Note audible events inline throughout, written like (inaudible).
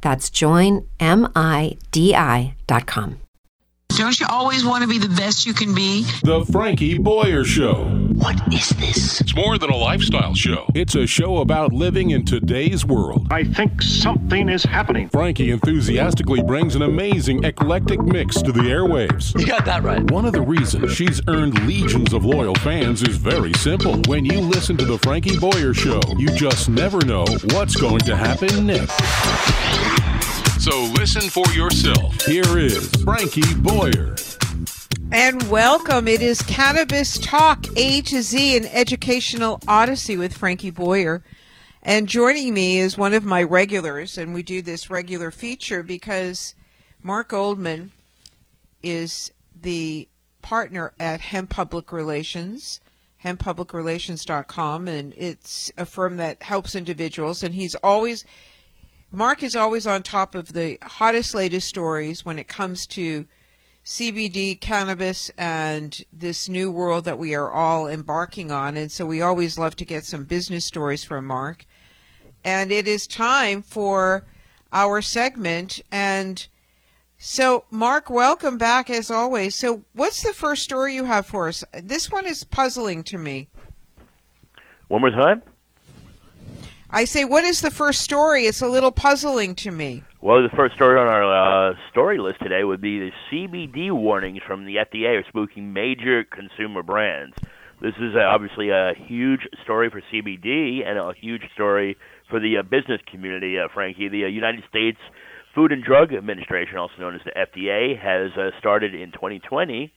That's joinmidi.com. Don't you always want to be the best you can be? The Frankie Boyer Show. What is this? It's more than a lifestyle show, it's a show about living in today's world. I think something is happening. Frankie enthusiastically brings an amazing eclectic mix to the airwaves. You got that right. One of the reasons she's earned legions of loyal fans is very simple. When you listen to The Frankie Boyer Show, you just never know what's going to happen next. So listen for yourself. Here is Frankie Boyer. And welcome. It is Cannabis Talk A to Z, an educational odyssey with Frankie Boyer. And joining me is one of my regulars, and we do this regular feature because Mark Goldman is the partner at Hemp Public Relations, hemppublicrelations.com, and it's a firm that helps individuals. And he's always, Mark is always on top of the hottest, latest stories when it comes to CBD, cannabis, and this new world that we are all embarking on. And so we always love to get some business stories from Mark. And it is time for our segment. And so, Mark, welcome back as always. So, what's the first story you have for us? This one is puzzling to me. One more time? I say, what is the first story? It's a little puzzling to me. Well, the first story on our uh, story list today would be the CBD warnings from the FDA are spooking major consumer brands. This is uh, obviously a huge story for CBD and a huge story for the uh, business community, uh, Frankie. The uh, United States Food and Drug Administration, also known as the FDA, has uh, started in 2020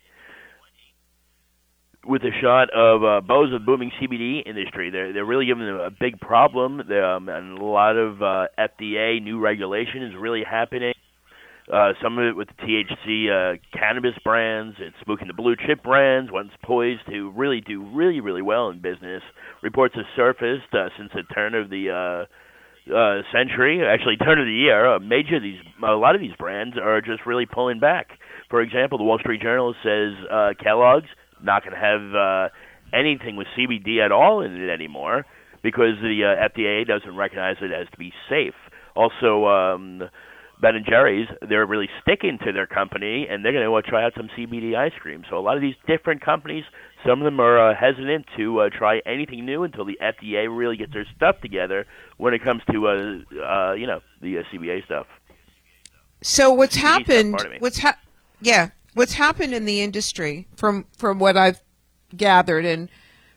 with a shot of uh, Bo's a booming CBD industry. They're they're really giving them a big problem. Um, and a lot of uh, FDA new regulation is really happening. Uh, some of it with the THC uh, cannabis brands. It's spooking the blue chip brands. Once poised to really do really really well in business. Reports have surfaced uh, since the turn of the uh, uh, century, actually turn of the year. A major of these, a lot of these brands are just really pulling back. For example, the Wall Street Journal says uh, Kellogg's not going to have uh, anything with CBD at all in it anymore because the uh, FDA doesn't recognize it as to be safe. Also, um, Ben and Jerry's, they're really sticking to their company, and they're going to uh, try out some CBD ice cream. So a lot of these different companies, some of them are uh, hesitant to uh, try anything new until the FDA really gets their stuff together when it comes to, uh, uh, you know, the uh, CBA stuff. So what's CBD happened? me. What's ha- yeah? What's happened in the industry from from what I've gathered and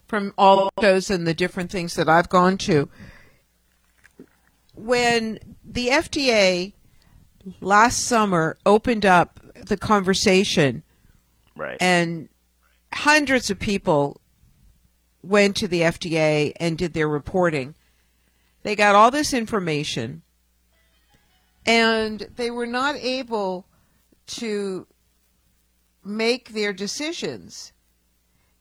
from all the shows and the different things that I've gone to? When the FDA last summer opened up the conversation Right. and hundreds of people went to the FDA and did their reporting. They got all this information and they were not able to make their decisions.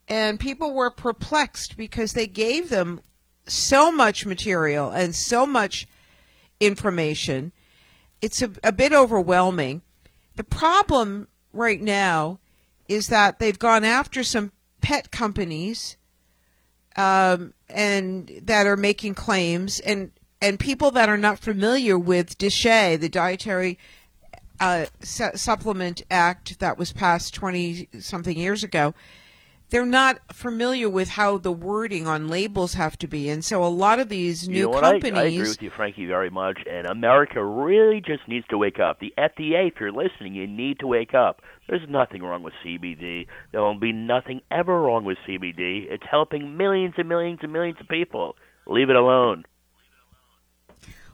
And people were perplexed because they gave them so much material and so much information. It's a, a bit overwhelming. The problem right now is that they've gone after some pet companies um, and that are making claims and and people that are not familiar with DSHEA, the Dietary uh, Su- Supplement Act that was passed 20 something years ago, they're not familiar with how the wording on labels have to be, and so a lot of these new you know companies. I, I agree with you, Frankie, very much. And America really just needs to wake up. The FDA, if you're listening, you need to wake up. There's nothing wrong with CBD. There won't be nothing ever wrong with CBD. It's helping millions and millions and millions of people. Leave it alone.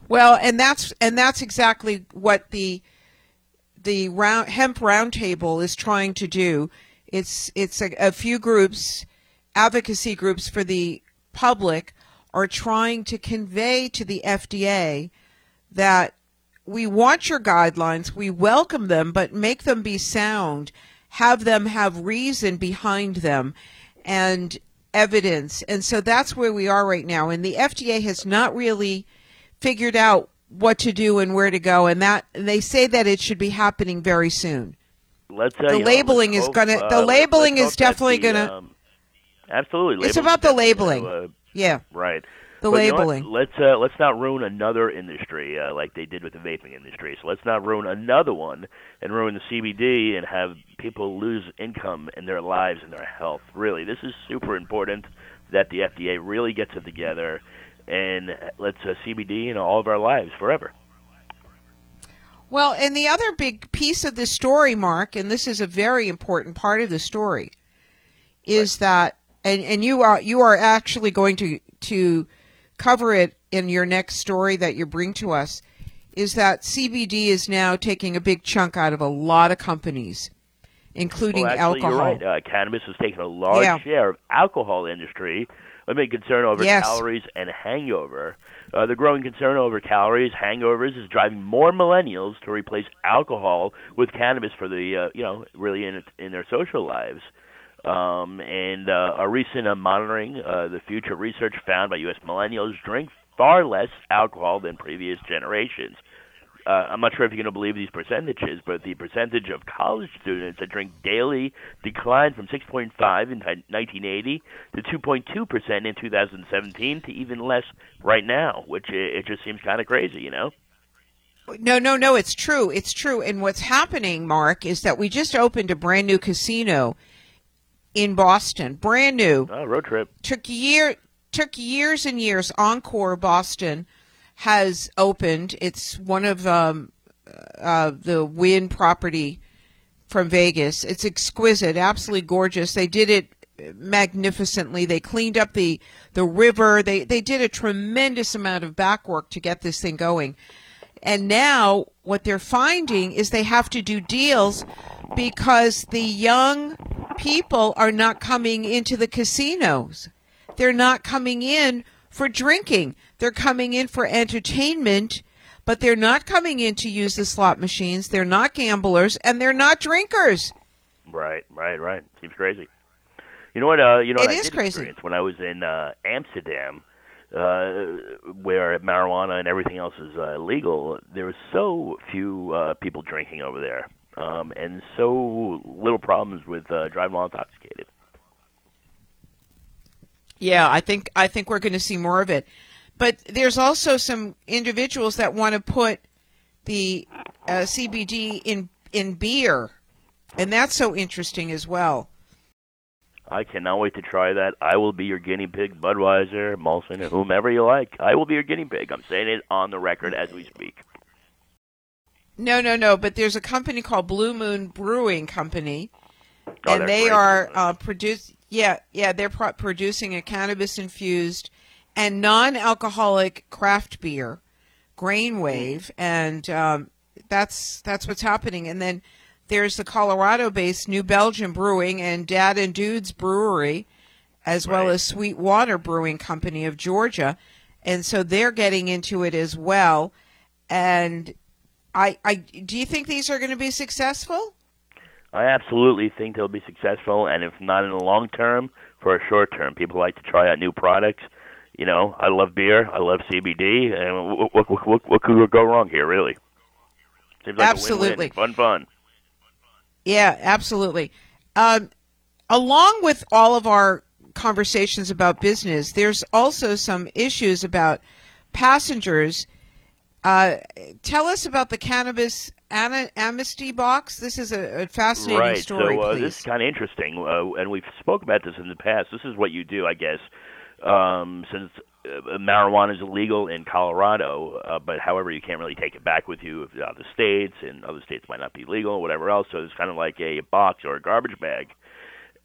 Well, and that's and that's exactly what the the round, hemp roundtable is trying to do. It's it's a, a few groups, advocacy groups for the public, are trying to convey to the FDA that we want your guidelines, we welcome them, but make them be sound, have them have reason behind them, and evidence. And so that's where we are right now. And the FDA has not really figured out what to do and where to go, and that and they say that it should be happening very soon. Let's uh, The you labeling is hope, gonna- uh, the let's- labeling is definitely the, gonna- Um, absolutely, It's about the labeling. uh, Yeah, right. the But you know labeling. let's uh, let's not ruin another industry uh, like they did with the vaping industry. So let's not ruin another one and ruin the CBD and have people lose income and their lives and their health. Really, this is super important that the FDA really gets it together and lets uh, CBD in all of our lives forever. Well, and the other big piece of the story, Mark, and this is a very important part of the story, is that and, and you are you are actually going to to cover it in your next story that you bring to us, is that CBD is now taking a big chunk out of a lot of companies, including well, actually, alcohol. You're right. Uh, cannabis has taken a large Yeah. share of alcohol industry. A big concern over Yes. calories and hangover. Uh, the growing concern over calories, hangovers, is driving more millennials to replace alcohol with cannabis for the uh, you know really in in their social lives. Um, and uh, a recent uh, monitoring uh, the future research found by U.S. millennials drink far less alcohol than previous generations uh, I'm not sure if you're going to believe these percentages, but the percentage of college students that drink daily declined from 6.5 in 1980 to 2.2 percent in 2017 to even less right now, which it, it just seems kind of crazy, you know. No, no, no, it's true. It's true. And what's happening, Mark, is that we just opened a brand new casino in Boston. Brand new. Oh, road trip. Took year took years and years. Encore Boston has opened. It's one of um, uh, the Wynn property from Vegas. It's exquisite, absolutely gorgeous. They did it magnificently. They cleaned up the the river. They they did a tremendous amount of back work to get this thing going. And now what they're finding is they have to do deals because the young people are not coming into the casinos. They're not coming in for drinking. They're coming in for entertainment, but they're not coming in to use the slot machines. They're not gamblers and they're not drinkers. Right, right, right. Seems crazy. You know what? Uh, you know It what I is did crazy. experience when I was in uh, Amsterdam, uh, where marijuana and everything else is uh, legal. There was so few uh, people drinking over there, um, and so little problems with uh, driving while intoxicated. Yeah, I think I think we're going to see more of it. But there's also some individuals that want to put the uh, CBD in in beer, and that's so interesting as well. I cannot wait to try that. I will be your guinea pig, Budweiser, Molson, whomever you like. I will be your guinea pig. I'm saying it on the record as we speak. No, no, no. But there's a company called Blue Moon Brewing Company, Oh, and they great. are uh, produce. Yeah, yeah, they're pro- producing a cannabis infused and non-alcoholic craft beer, Grain Wave, and um, that's that's what's happening. And then there's the Colorado-based New Belgium Brewing and Dad and Dudes Brewery, as well Right. as Sweetwater Brewing Company of Georgia, and so they're getting into it as well. And I, I do you think these are going to be successful? I absolutely think they'll be successful, and if not in the long term, for a short term. People like to try out new products. You know, I love beer, I love CBD, and what what what, what, could go wrong here, really? Seems like Absolutely. Fun, fun. Yeah, absolutely. Um, along with all of our conversations about business, there's also some issues about passengers. Uh, tell us about the cannabis Anna Amnesty box? This is a, a fascinating right. story. so uh, please. this is kind of interesting, uh, and we've spoke about this in the past. This is what you do, I guess, um, since uh, marijuana is illegal in Colorado, uh, but however, you can't really take it back with you if you're out of the states, and other states might not be legal, or whatever else. So it's kind of like a box or a garbage bag.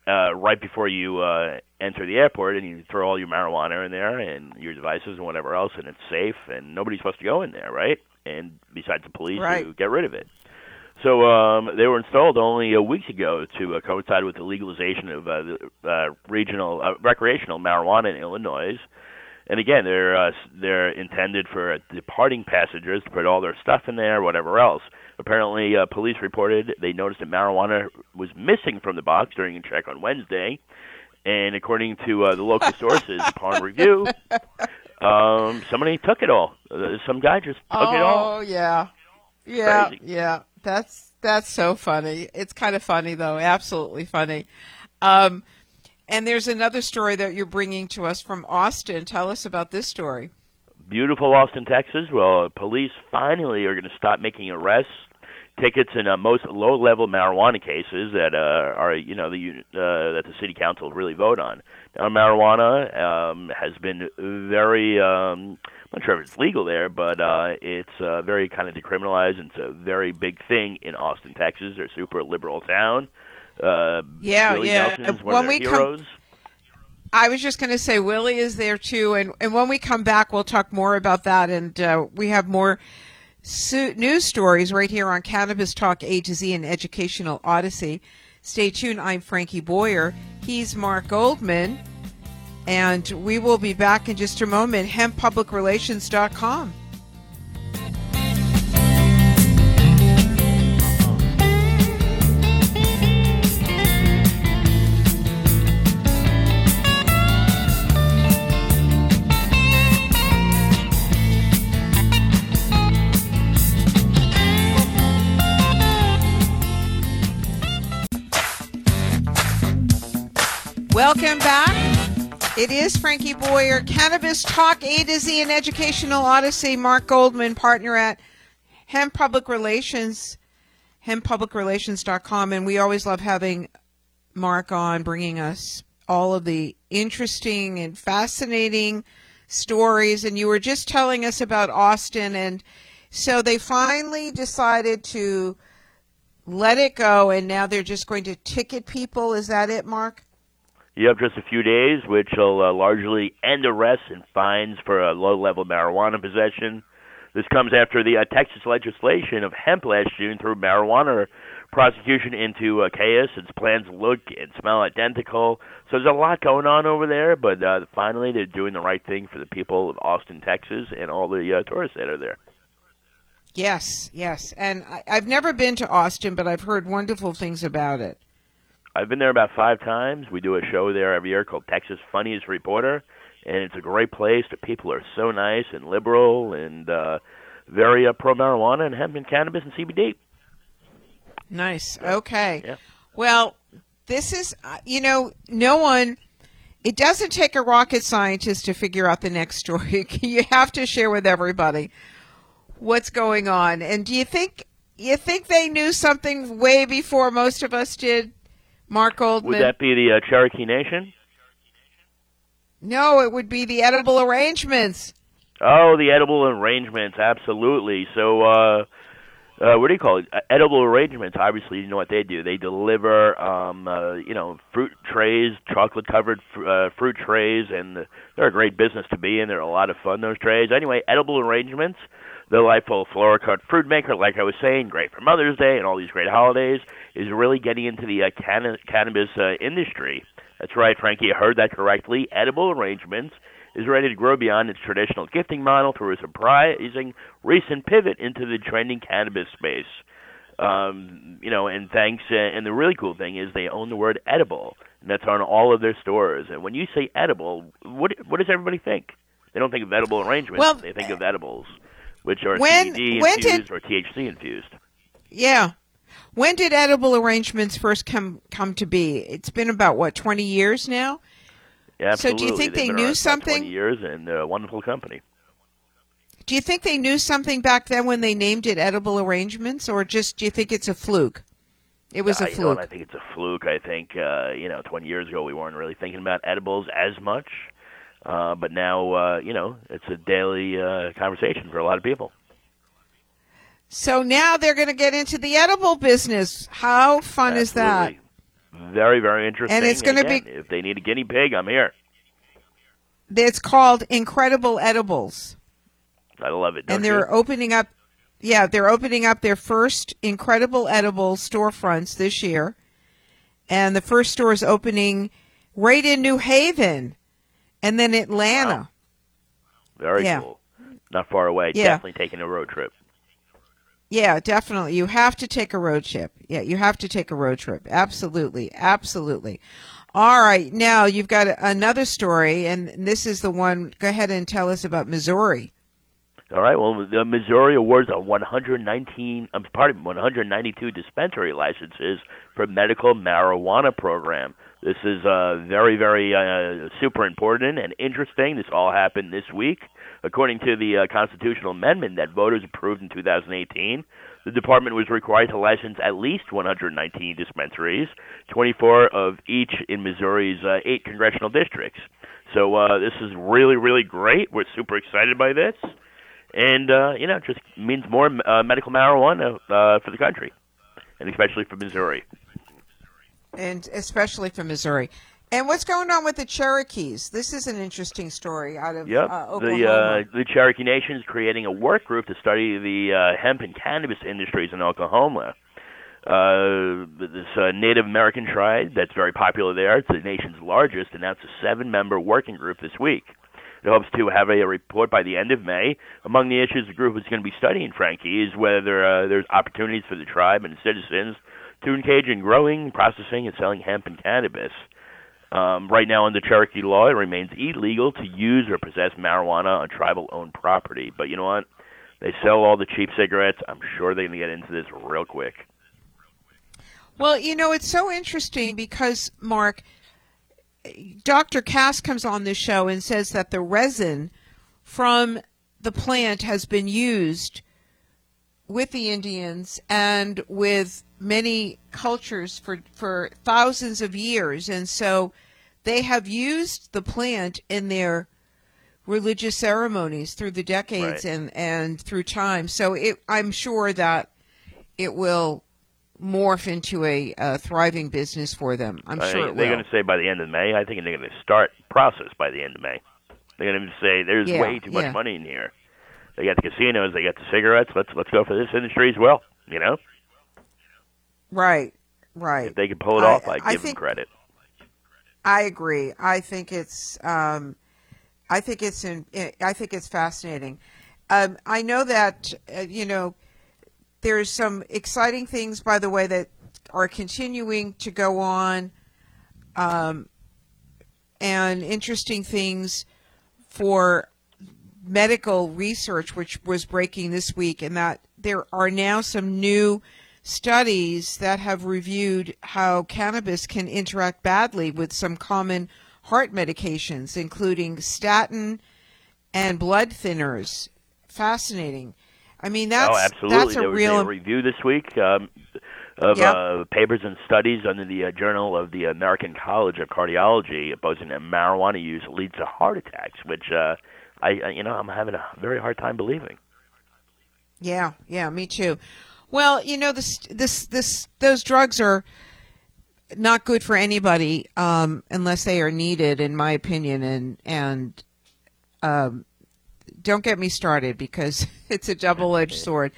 Uh, right before you uh, enter the airport, and you throw all your marijuana in there and your devices and whatever else, and it's safe, and nobody's supposed to go in there, right? And besides the police, Right. to get rid of it. So um, they were installed only a week ago to uh, coincide with the legalization of uh, the uh, regional uh, recreational marijuana in Illinois. And again, they're uh, they're intended for uh, departing passengers to put all their stuff in there, whatever else. Apparently, uh, police reported they noticed that marijuana was missing from the box during a check on Wednesday. And according to uh, the local (laughs) sources, upon review, um, somebody took it all. Uh, some guy just took it all. Oh yeah, yeah, Crazy. yeah. That's that's so funny. It's kind of funny though. Absolutely funny. Um, and there's another story that you're bringing to us from Austin. Tell us about this story. beautiful Austin, Texas. Well, police finally are going to stop making arrests, tickets, in uh, most low-level marijuana cases that uh, are, you know, the uh, that the city council really vote on. Now, marijuana um, has been very. Um, I'm not sure if it's legal there, but uh, it's uh, very kind of decriminalized. And it's a very big thing in Austin, Texas. They're a super liberal town. Uh, Yeah, Willie yeah. Nelson's one When of we their come- I was just going to say Willie is there too, and and when we come back, we'll talk more about that, and uh, we have more su- news stories right here on Cannabis Talk A to Z and Educational Odyssey. Stay tuned. I'm Frankie Boyer. He's Mark Goldman, and we will be back in just a moment. HempPublicRelations.com. Welcome back. It is Frankie Boyer, Cannabis Talk A to Z and Educational Odyssey. Mark Goldman, partner at Hemp Public Relations, hemppublicrelations.com. And we always love having Mark on, bringing us all of the interesting and fascinating stories. And you were just telling us about Austin. And so they finally decided to let it go. And now they're just going to ticket people. Is that it, Mark? You have just a few days, which will uh, largely end arrests and fines for a low-level marijuana possession. This comes after the uh, Texas legislation of hemp last June threw marijuana prosecution into uh, chaos. Its plans look and smell identical. So there's a lot going on over there, but uh, finally they're doing the right thing for the people of Austin, Texas, and all the uh, tourists that are there. Yes, yes. And I, I've never been to Austin, but I've heard wonderful things about it. I've been there about five times. We do a show there every year called Texas Funniest Reporter, and it's a great place. The people are so nice and liberal and uh, very uh, pro marijuana and hemp and cannabis and CBD. Nice. Okay. Yeah. Well, this is, uh, you know, no one, it doesn't take a rocket scientist to figure out the next (laughs) story. you have to share with everybody what's going on. And do you think, you think they knew something way before most of us did, Mark Goldman? Would that be the uh, Cherokee Nation? no, it would be the edible arrangements. Oh, the edible arrangements, absolutely. So, uh, uh, what do you call it? Uh, edible arrangements. Obviously, you know what they do. They deliver, um, uh, you know, fruit trays, chocolate-covered fr- uh, fruit trays, and they're a great business to be in. They're a lot of fun. Those trays. Anyway, edible arrangements. Delightful Flora Cut Fruit Maker, like I was saying, great for Mother's Day and all these great holidays, is really getting into the uh, canna- cannabis uh, industry. That's right, Frankie. I heard that correctly. Edible arrangements is ready to grow beyond its traditional gifting model through a surprising recent pivot into the trending cannabis space. Um, you know, and thanks. Uh, and the really cool thing is they own the word edible, and that's on all of their stores. And when you say edible, what what does everybody think? They don't think of edible arrangements. Well, they think of edibles, which are when- CBD when infused did- or THC infused. Yeah. When did edible arrangements first come come to be? It's been about what twenty years now. Yeah, absolutely. So do you think They've they knew around for about something? 20 years and a wonderful company. do you think they knew something back then when they named it edible arrangements, or just do you think it's a fluke? It was Uh, a know fluke. I think it's a fluke. I think uh, you know, 20 years ago we weren't really thinking about edibles as much, uh, but now uh, you know it's a daily uh, conversation for a lot of people. So now they're going to get into the edible business. How fun is that? Very, very interesting. And it's gonna be- if they need a guinea pig, I'm here. It's called Incredible Edibles. I love it. And they're you? opening up yeah they're opening up their first incredible edible storefronts this year and the first store is opening right in new haven and then atlanta very yeah. cool. Not far away. Yeah. Definitely taking a road trip. yeah definitely you have to take a road trip yeah you have to take a road trip absolutely absolutely all right now you've got another story and this is the one go ahead and tell us about missouri All right. Well, the Missouri awards a 119, I'm pardon, 192 dispensary licenses for medical marijuana program. This is uh, very, very uh, super important and interesting. This all happened this week, according to the uh, constitutional amendment that voters approved in 2018. The department was required to license at least 119 dispensaries, 24 of each in Missouri's uh, eight congressional districts. So uh, this is really, really great. We're super excited by this and uh, you know, it just means more uh, medical marijuana uh, for the country, and especially for Missouri. And especially for missouri and what's going on with the cherokees this is an interesting story out of Yep, uh, the oklahoma uh, the Cherokee Nation is creating a work group to study the uh, hemp and cannabis industries in Oklahoma. Uh, this uh, Native American tribe that's very popular there, it's the nation's largest, announced a seven-member working group this week. It hopes to have a, report by the end of May. Among the issues the group is going to be studying, Frankie, is whether uh, there's opportunities for the tribe and citizens engage in growing, processing, and selling hemp and cannabis. Um, right now, under Cherokee law, it remains illegal to use or possess marijuana on tribal-owned property. But you know what? They sell all the cheap cigarettes. I'm sure they're going to get into this real quick. Well, you know, it's so interesting because, Mark, Dr. Cass comes on this show and says that the resin from the plant has been used with the Indians and with many cultures for, for thousands of years. And so they have used the plant in their religious ceremonies through the decades Right. and, and through time. So it, I'm sure that it will morph into a, uh thriving business for them. I'm I sure it they're going to say by the end of May. I think they're going to start process by the end of May. They're going to say there's Yeah, way too much yeah. money in here. They got the casinos, they got the cigarettes. Let's let's go for this industry as well. You know, Right, right. if they can pull it I- off, I'd I give think- them credit. I agree. I think it's um, I think it's in, I think it's fascinating. Um, I know that uh, you know there's some exciting things, by the way, that are continuing to go on, um, and interesting things for medical research, which was breaking this week, and that there are now some new studies that have reviewed how cannabis can interact badly with some common heart medications, including statin and blood thinners. Fascinating. I mean, that's oh, absolutely. that's a there was real a review this week um, of Yep. uh, papers and studies under the uh, Journal of the American College of Cardiology, opposing that marijuana use leads to heart attacks, which uh, I, you know, I'm having a very hard time believing. Yeah, yeah, me too. Well, you know, this, this, this, those drugs are not good for anybody um, unless they are needed, in my opinion. And and um, don't get me started because (laughs) it's a double-edged sword.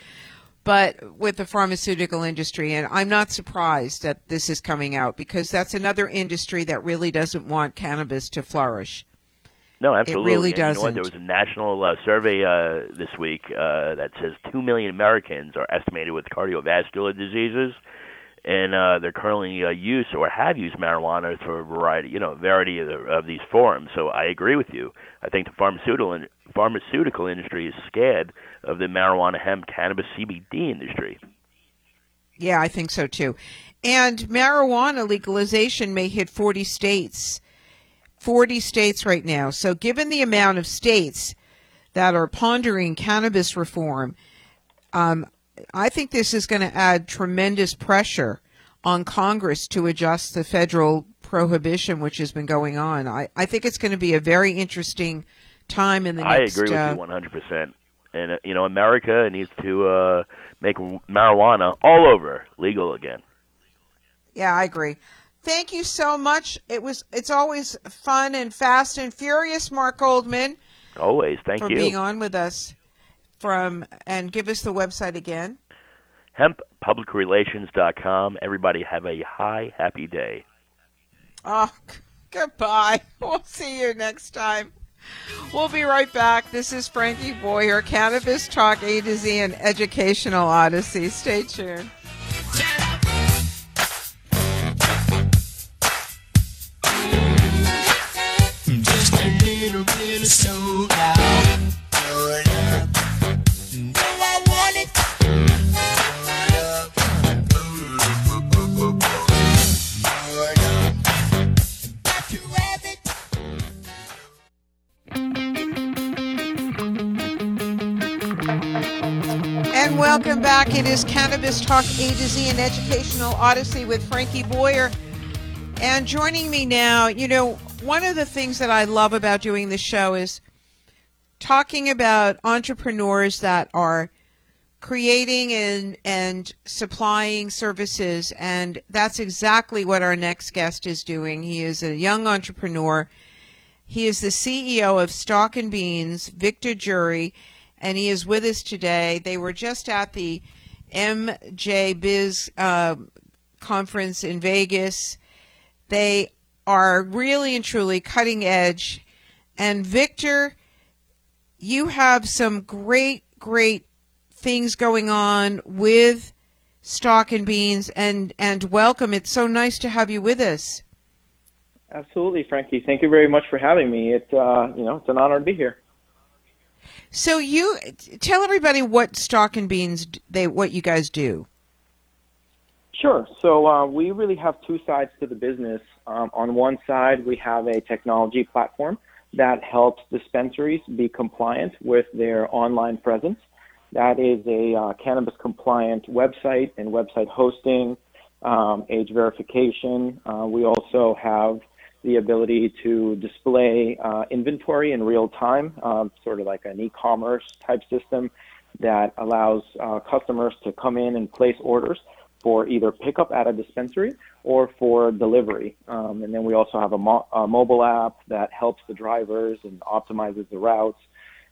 But with the pharmaceutical industry, and I'm not surprised that this is coming out because that's another industry that really doesn't want cannabis to flourish. No, absolutely. It really And You know doesn't. There was a national uh, survey uh, this week uh, that says two million Americans are estimated with cardiovascular diseases, and uh, they're currently uh, use or have used marijuana for a variety, you know, variety of, the, of these forms. So I agree with you. I think the pharmaceutical in, pharmaceutical industry is scared of the marijuana, hemp, cannabis, CBD industry. Yeah, I think so too. And marijuana legalization may hit 40 states. 40 states right now. So, given the amount of states that are pondering cannabis reform. Um, I think this is going to add tremendous pressure on Congress to adjust the federal prohibition, which has been going on. I, I think it's going to be a very interesting time in the I next. I agree with uh, you 100%. And uh, you know, America needs to uh, make marijuana all over legal again. Yeah, I agree. Thank you so much. It was it's always fun and fast and furious, Mark Goldman, Always. Thank for you. For being on with us. From and give us the website again. hemppublicrelations.com. Everybody have a high, happy day. Oh, goodbye. (laughs) We'll see you next time. We'll be right back. This is Frankie Boyer, Cannabis Talk A to Z and Educational Odyssey. Stay tuned. Back. It is Cannabis Talk A to Z and Educational Odyssey with Frankie Boyer. And joining me now, you know, one of the things that I love about doing this show is talking about entrepreneurs that are creating and and supplying services and that's exactly what our next guest is doing. He is a young entrepreneur. He is the CEO of Stock and Beans, Victor Jury, and he is with us today. They were just at the MJ Biz uh, conference in Vegas. They are really and truly cutting edge. And Victor, you have some great, great things going on with Stock and Beans, and and welcome. It's so nice to have you with us. Absolutely, Frankie. Thank you very much for having me. It uh, you know it's an honor to be here. So you tell everybody what Stock and Beans they what you guys do. Sure. So uh, we really have two sides to the business. Um, on one side, we have a technology platform that helps dispensaries be compliant with their online presence. That is a uh, cannabis compliant website and website hosting, um, age verification. Uh, we also have the ability to display uh, inventory in real time, um, sort of like an e-commerce type system that allows uh, customers to come in and place orders for either pickup at a dispensary or for delivery. Um, and then we also have a, mo- a mobile app that helps the drivers and optimizes the routes.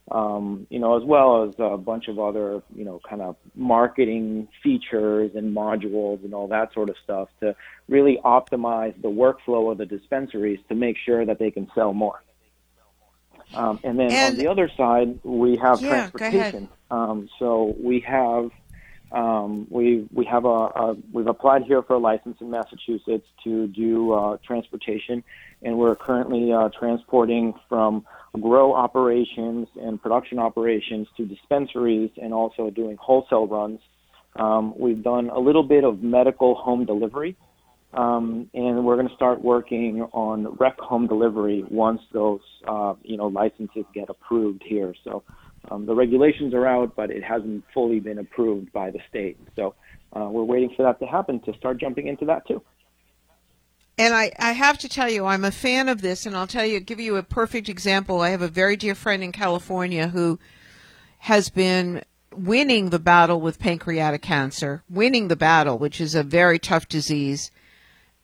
Um, you know, as well as a bunch of other, you know, kind of marketing features and modules and all that sort of stuff to really optimize the workflow of the dispensaries to make sure that they can sell more. Um, and then And- on the other side, we have Yeah, transportation. Um, so we have um, we we have a, a we've applied here for a license in Massachusetts to do uh, transportation, and we're currently uh, transporting from grow operations and production operations to dispensaries, and also doing wholesale runs. Um, we've done a little bit of medical home delivery, um, and we're going to start working on rec home delivery once those uh, you know licenses get approved here. So um, the regulations are out, but it hasn't fully been approved by the state. So uh, we're waiting for that to happen to start jumping into that too. And I, I have to tell you, I'm a fan of this, and I'll tell you, give you a perfect example. I have a very dear friend in California who has been winning the battle with pancreatic cancer, winning the battle, which is a very tough disease.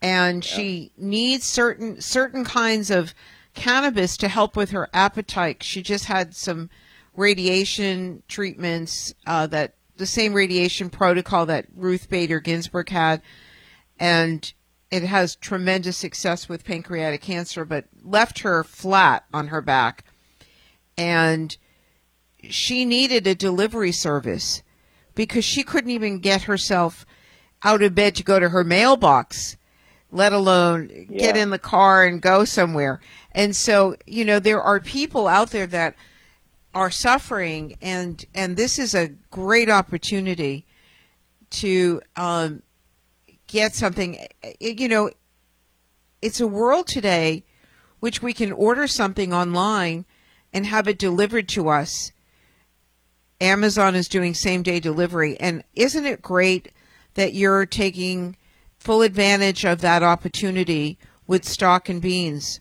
And she needs certain certain kinds of cannabis to help with her appetite. She just had some radiation treatments uh, that the same radiation protocol that Ruth Bader Ginsburg had, and it has tremendous success with pancreatic cancer, but left her flat on her back. And she needed a delivery service because she couldn't even get herself out of bed to go to her mailbox, let alone get in the car and go somewhere. And so, you know, there are people out there that are suffering and and this is a great opportunity to um, get something you know it's a world today which we can order something online and have it delivered to us. Amazon is doing same day delivery. And isn't it great that you're taking full advantage of that opportunity with stock and beans?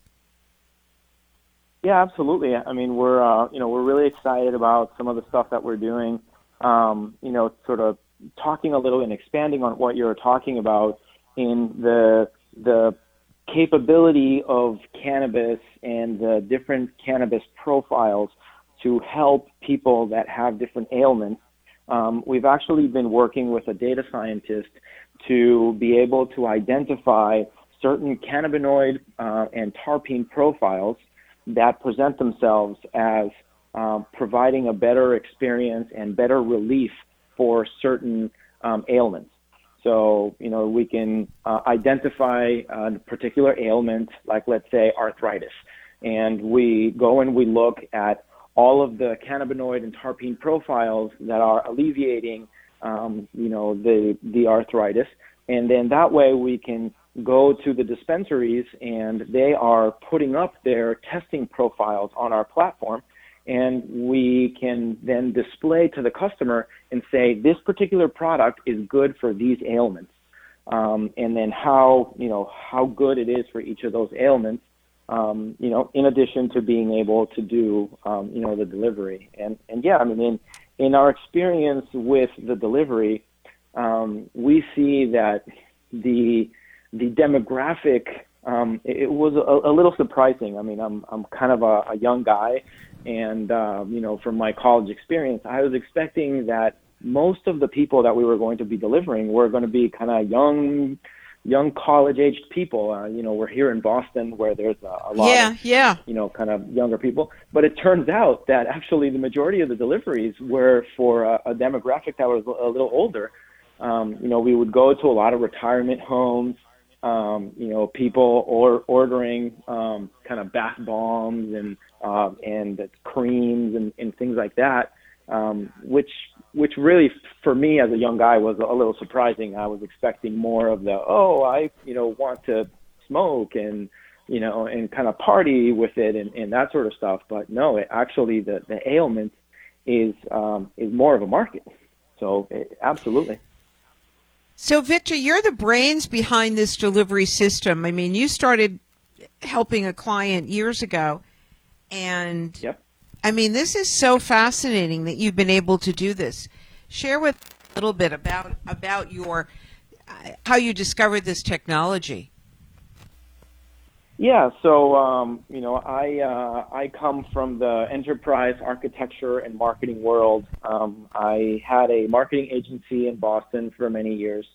Yeah, absolutely. I mean, we're uh, you know we're really excited about some of the stuff that we're doing. Um, you know, sort of talking a little and expanding on what you're talking about in the the capability of cannabis and the different cannabis profiles to help people that have different ailments. Um, we've actually been working with a data scientist to be able to identify certain cannabinoid uh, and terpene profiles that present themselves as um, providing a better experience and better relief for certain um, ailments. So, you know, we can uh, identify a particular ailment, like let's say arthritis, and we go and we look at all of the cannabinoid and terpene profiles that are alleviating, um, you know, the the arthritis, and then that way we can go to the dispensaries and they are putting up their testing profiles on our platform and we can then display to the customer and say this particular product is good for these ailments um, and then how you know how good it is for each of those ailments um, you know in addition to being able to do um, you know the delivery and and yeah I mean in in our experience with the delivery um, we see that the the demographic um, it, it was a, a little surprising. I mean, I'm I'm kind of a, a young guy, and um, you know, from my college experience, I was expecting that most of the people that we were going to be delivering were going to be kind of young, young college-aged people. Uh, you know, we're here in Boston where there's a, a lot Yeah, of yeah. you know, kind of younger people. But it turns out that actually the majority of the deliveries were for a, a demographic that was a little older. Um, you know, we would go to a lot of retirement homes, um, you know, people or ordering um, kind of bath bombs and uh, and creams and, and things like that, um, which which really for me as a young guy was a little surprising. I was expecting more of the oh, I you know want to smoke and you know and kind of party with it and, and that sort of stuff. But no, it actually the the ailment is um, is more of a market. So it, absolutely. So, Victor, you're the brains behind this delivery system. I mean, you started helping a client years ago, and Yep. I mean, this is so fascinating that you've been able to do this. Share with a little bit about about your uh, how you discovered this technology. Yeah, so um, you know, I uh, I come from the enterprise architecture and marketing world. Um, I had a marketing agency in Boston for many years.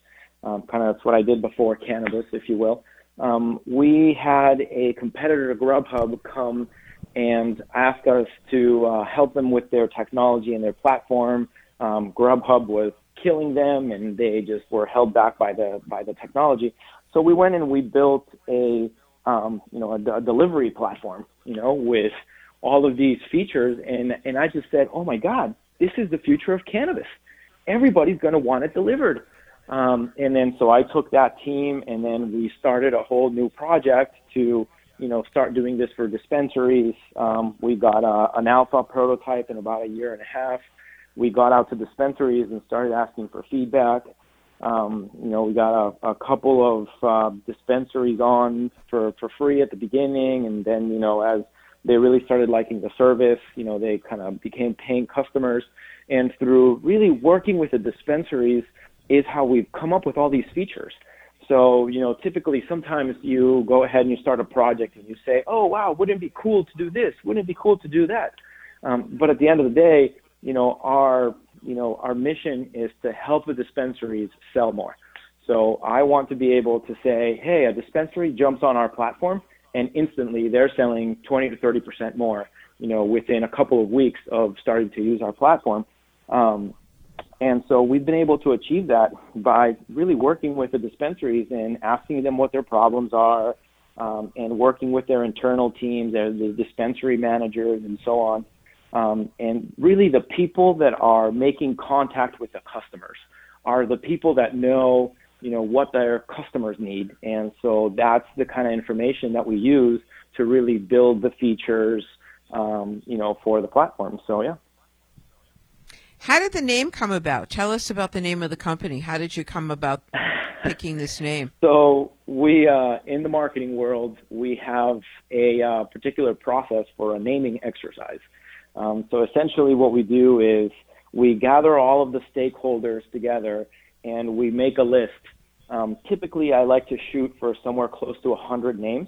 Um, kind of that's what I did before cannabis, if you will. Um, we had a competitor to Grubhub come and ask us to uh, help them with their technology and their platform. Um, Grubhub was killing them, and they just were held back by the by the technology. So we went and we built a um, you know, a, a delivery platform, you know, with all of these features. And, and I just said, oh my God, this is the future of cannabis. Everybody's going to want it delivered. Um, and then so I took that team and then we started a whole new project to, you know, start doing this for dispensaries. Um, we got a, an alpha prototype in about a year and a half. We got out to dispensaries and started asking for feedback. Um, you know, we got a, a couple of uh, dispensaries on for, for free at the beginning, and then you know as they really started liking the service, you know, they kind of became paying customers. And through really working with the dispensaries is how we've come up with all these features. So, you know, typically sometimes you go ahead and you start a project and you say, oh, wow, wouldn't it be cool to do this? Wouldn't it be cool to do that? Um, but at the end of the day, you know, our you know, our mission is to help the dispensaries sell more. So I want to be able to say, hey, a dispensary jumps on our platform and instantly they're selling 20 to 30 percent more, you know, within a couple of weeks of starting to use our platform. Um, and so we've been able to achieve that by really working with the dispensaries and asking them what their problems are, um, and working with their internal teams, their the dispensary managers, and so on. Um, and really, the people that are making contact with the customers are the people that know, you know, what their customers need. And so that's the kind of information that we use to really build the features, um, you know, for the platform. So yeah. How did the name come about? Tell us about the name of the company. How did you come about (laughs) picking this name? So we, uh, in the marketing world, we have a uh, particular process for a naming exercise. Um, so essentially, what we do is we gather all of the stakeholders together and we make a list. Um, typically, I like to shoot for somewhere close to 100 names.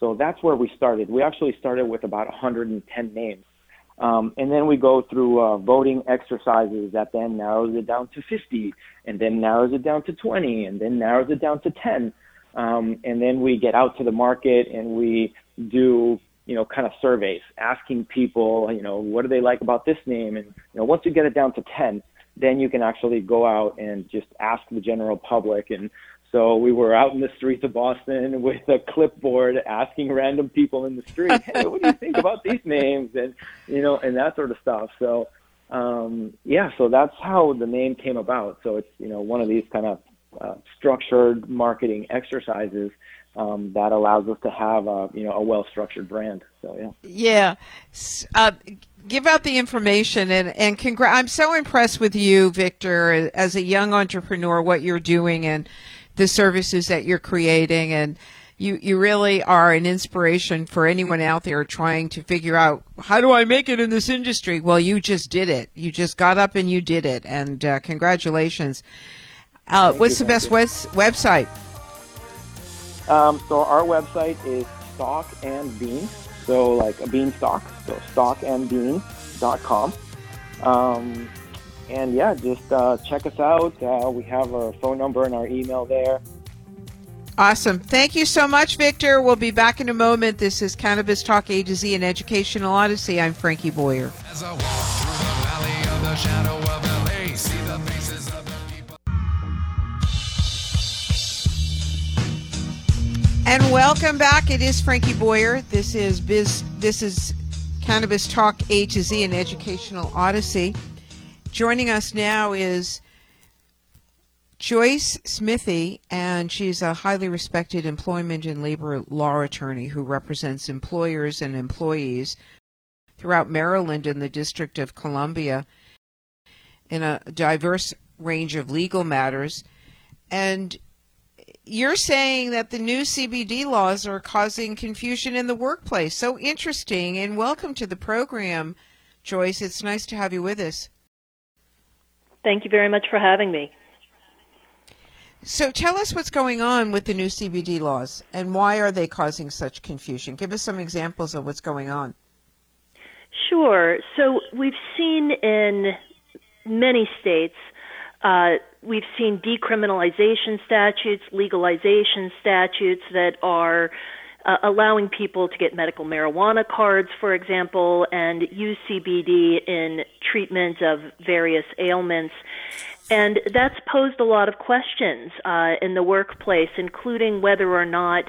So that's where we started. We actually started with about 110 names. Um, and then we go through uh, voting exercises that then narrows it down to 50, and then narrows it down to 20, and then narrows it down to 10. Um, and then we get out to the market and we do, you know, kind of surveys, asking people, you know, what do they like about this name? And you know, once you get it down to 10, then you can actually go out and just ask the general public and so we were out in the streets of Boston (laughs) with a clipboard asking random people in the street, hey, what do you think about (laughs) these names? And, you know, and that sort of stuff. So, um, yeah, so that's how the name came about. So it's, you know, one of these kind of uh, structured marketing exercises um, that allows us to have a, you know, a well-structured brand. So, yeah. Yeah. Uh, give out the information and, and congr- I'm so impressed with you, Victor, as a young entrepreneur, what you're doing and, the services that you're creating and you, you really are an inspiration for anyone out there trying to figure out how do I make it in this industry? Well, you just did it. You just got up and you did it. And uh, congratulations. Uh, what's you, the best wes- website? Um, so our website is Stalk and Bean. So like a beanstalk. So stalkandbean.com. Um, and yeah, just uh, check us out. Uh, we have our phone number and our email there. Awesome. Thank you so much, Victor. We'll be back in a moment. This is Cannabis Talk A to Z, an educational odyssey. I'm Frankie Boyer. And welcome back. It is Frankie Boyer. This is Biz. This is Cannabis Talk A to Z, an educational odyssey. Joining us now is Joyce Smithey, and she's a highly respected employment and labor law attorney who represents employers and employees throughout Maryland and the District of Columbia in a diverse range of legal matters. And you're saying that the new CBD laws are causing confusion in the workplace. So interesting, and welcome to the program, Joyce. It's nice to have you with us. Thank you very much for having me. So tell us what's going on with the new CBD laws and why are they causing such confusion? Give us some examples of what's going on. Sure. So we've seen in many states, uh, we've seen decriminalization statutes, legalization statutes that are uh, allowing people to get medical marijuana cards, for example, and use CBD in treatment of various ailments. And that's posed a lot of questions uh, in the workplace, including whether or not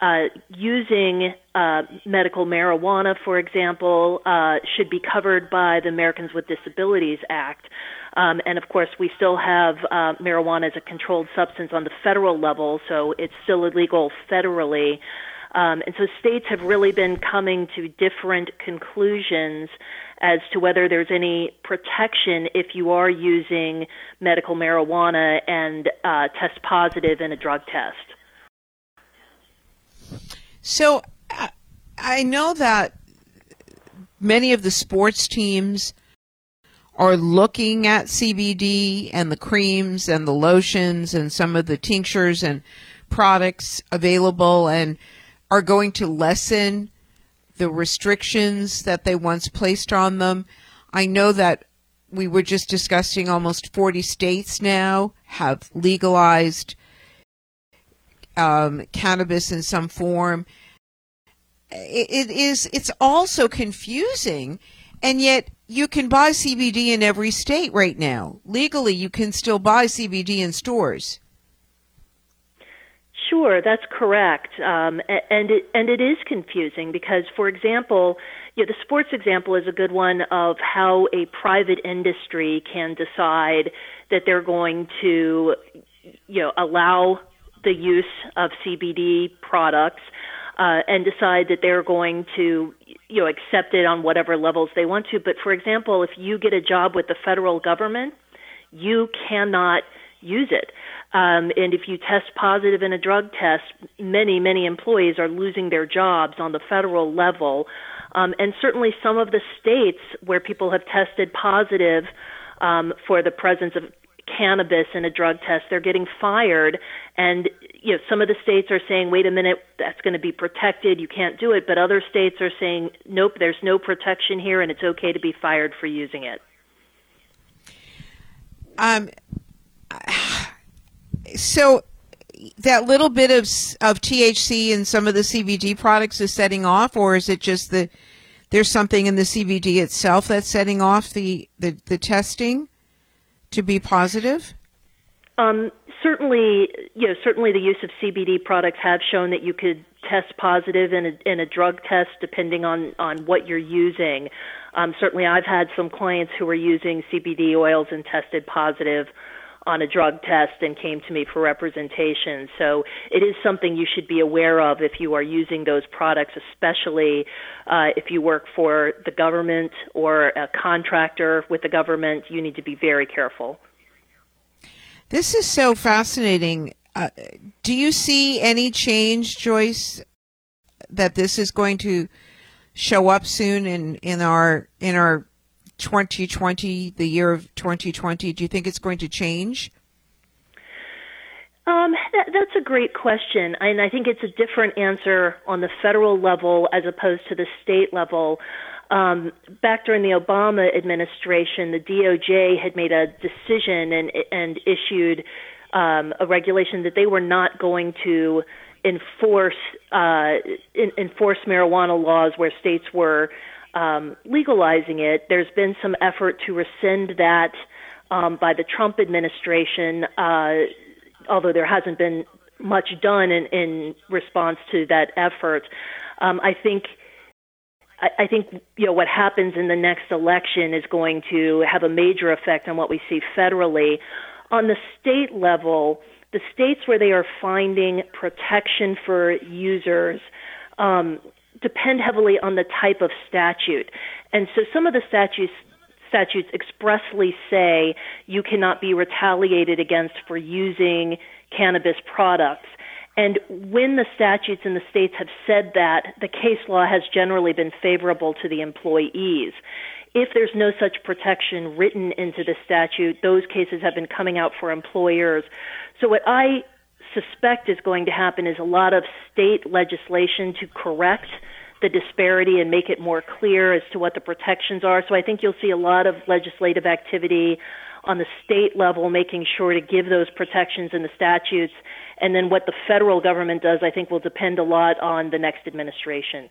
uh, using uh, medical marijuana, for example, uh, should be covered by the Americans with Disabilities Act. Um, and of course, we still have uh, marijuana as a controlled substance on the federal level, so it's still illegal federally. Um, and so states have really been coming to different conclusions as to whether there's any protection if you are using medical marijuana and uh, test positive in a drug test. So I know that many of the sports teams are looking at CBD and the creams and the lotions and some of the tinctures and products available and are going to lessen the restrictions that they once placed on them. I know that we were just discussing almost 40 states now have legalized um, cannabis in some form. It, is. It's also confusing, and yet you can buy CBD in every state right now. Legally, you can still buy CBD in stores. Sure, that's correct, um, and it and it is confusing because, for example, you know, the sports example is a good one of how a private industry can decide that they're going to, you know, allow the use of CBD products uh, and decide that they're going to you know accept it on whatever levels they want to. But for example, if you get a job with the federal government, you cannot use it. Um, and if you test positive in a drug test, many, many employees are losing their jobs on the federal level. Um, and certainly some of the states where people have tested positive um, for the presence of cannabis in a drug test, they're getting fired. And you know, some of the states are saying, "Wait a minute, that's going to be protected. You can't do it." But other states are saying, "Nope, there's no protection here, and it's okay to be fired for using it." Um, so that little bit of of THC in some of the CBD products is setting off, or is it just the there's something in the CBD itself that's setting off the the, the testing to be positive? Um, certainly, you know, certainly the use of CBD products have shown that you could test positive in a, in a drug test depending on, on what you're using. Um, certainly, I've had some clients who were using CBD oils and tested positive on a drug test and came to me for representation. So it is something you should be aware of if you are using those products, especially uh, if you work for the government or a contractor with the government. You need to be very careful. This is so fascinating. Uh, do you see any change, Joyce, that this is going to show up soon in, in our in our 2020, the year of 2020? Do you think it's going to change? Um, that, that's a great question, and I think it's a different answer on the federal level as opposed to the state level. Um, back during the Obama administration, the DOJ had made a decision and and issued um, a regulation that they were not going to enforce uh, in, enforce marijuana laws where states were um, legalizing it. There's been some effort to rescind that um, by the Trump administration, uh, although there hasn't been much done in, in response to that effort. Um, I think. I, think you know what happens in the next election is going to have a major effect on what we see federally. On the state level, the states where they are finding protection for users, um, depend heavily on the type of statute. And so some of the statutes statutes expressly say you cannot be retaliated against for using cannabis products. And when the statutes in the states have said that, the case law has generally been favorable to the employees. If there's no such protection written into the statute, those cases have been coming out for employers. So what I suspect is going to happen is a lot of state legislation to correct the disparity and make it more clear as to what the protections are. So I think you'll see a lot of legislative activity on the state level making sure to give those protections in the statutes. And then what the federal government does, I think, will depend a lot on the next administration.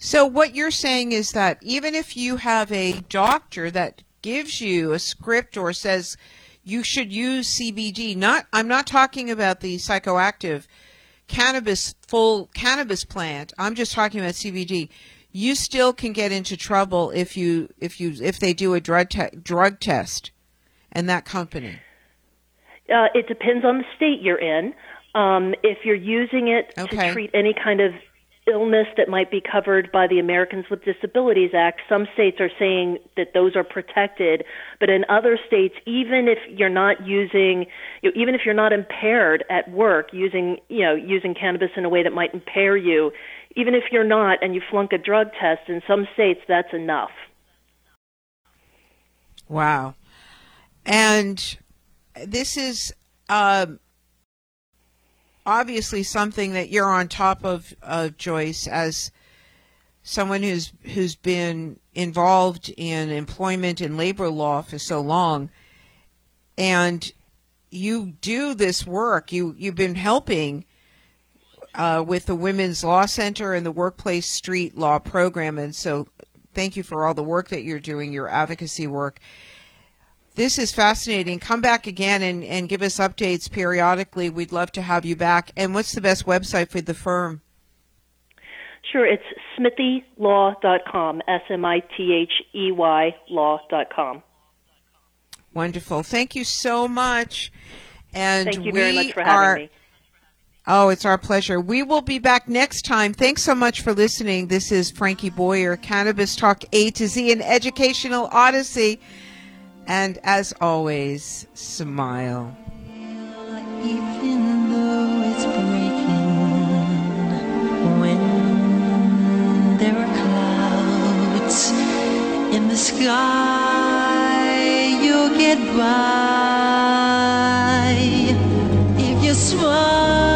So, what you're saying is that even if you have a doctor that gives you a script or says you should use CBD, not I'm not talking about the psychoactive cannabis full cannabis plant. I'm just talking about CBD. You still can get into trouble if you if you if they do a drug te- drug test, and that company. Uh, it depends on the state you're in. Um, if you're using it Okay. to treat any kind of illness that might be covered by the Americans with Disabilities Act, some states are saying that those are protected. But in other states, even if you're not using, you know, even if you're not impaired at work using, you know, using cannabis in a way that might impair you, even if you're not and you flunk a drug test, in some states that's enough. Wow. And this is um, obviously something that you're on top of, uh, Joyce, as someone who's who's been involved in employment and labor law for so long, and you do this work. You you've been helping uh, with the Women's Law Center and the Workplace Street Law Program, and so thank you for all the work that you're doing, your advocacy work. This is fascinating. Come back again and, and give us updates periodically. We'd love to have you back. And what's the best website for the firm? Sure, it's smitheylaw.com, S M I T H E Y law.com. Wonderful. Thank you so much. And Thank you we very much for having are, me. Oh, it's our pleasure. We will be back next time. Thanks so much for listening. This is Frankie Boyer, Cannabis Talk A to Z, an educational odyssey. And as always, smile. Even though it's breaking, when there are clouds in the sky, you'll get by if you smile.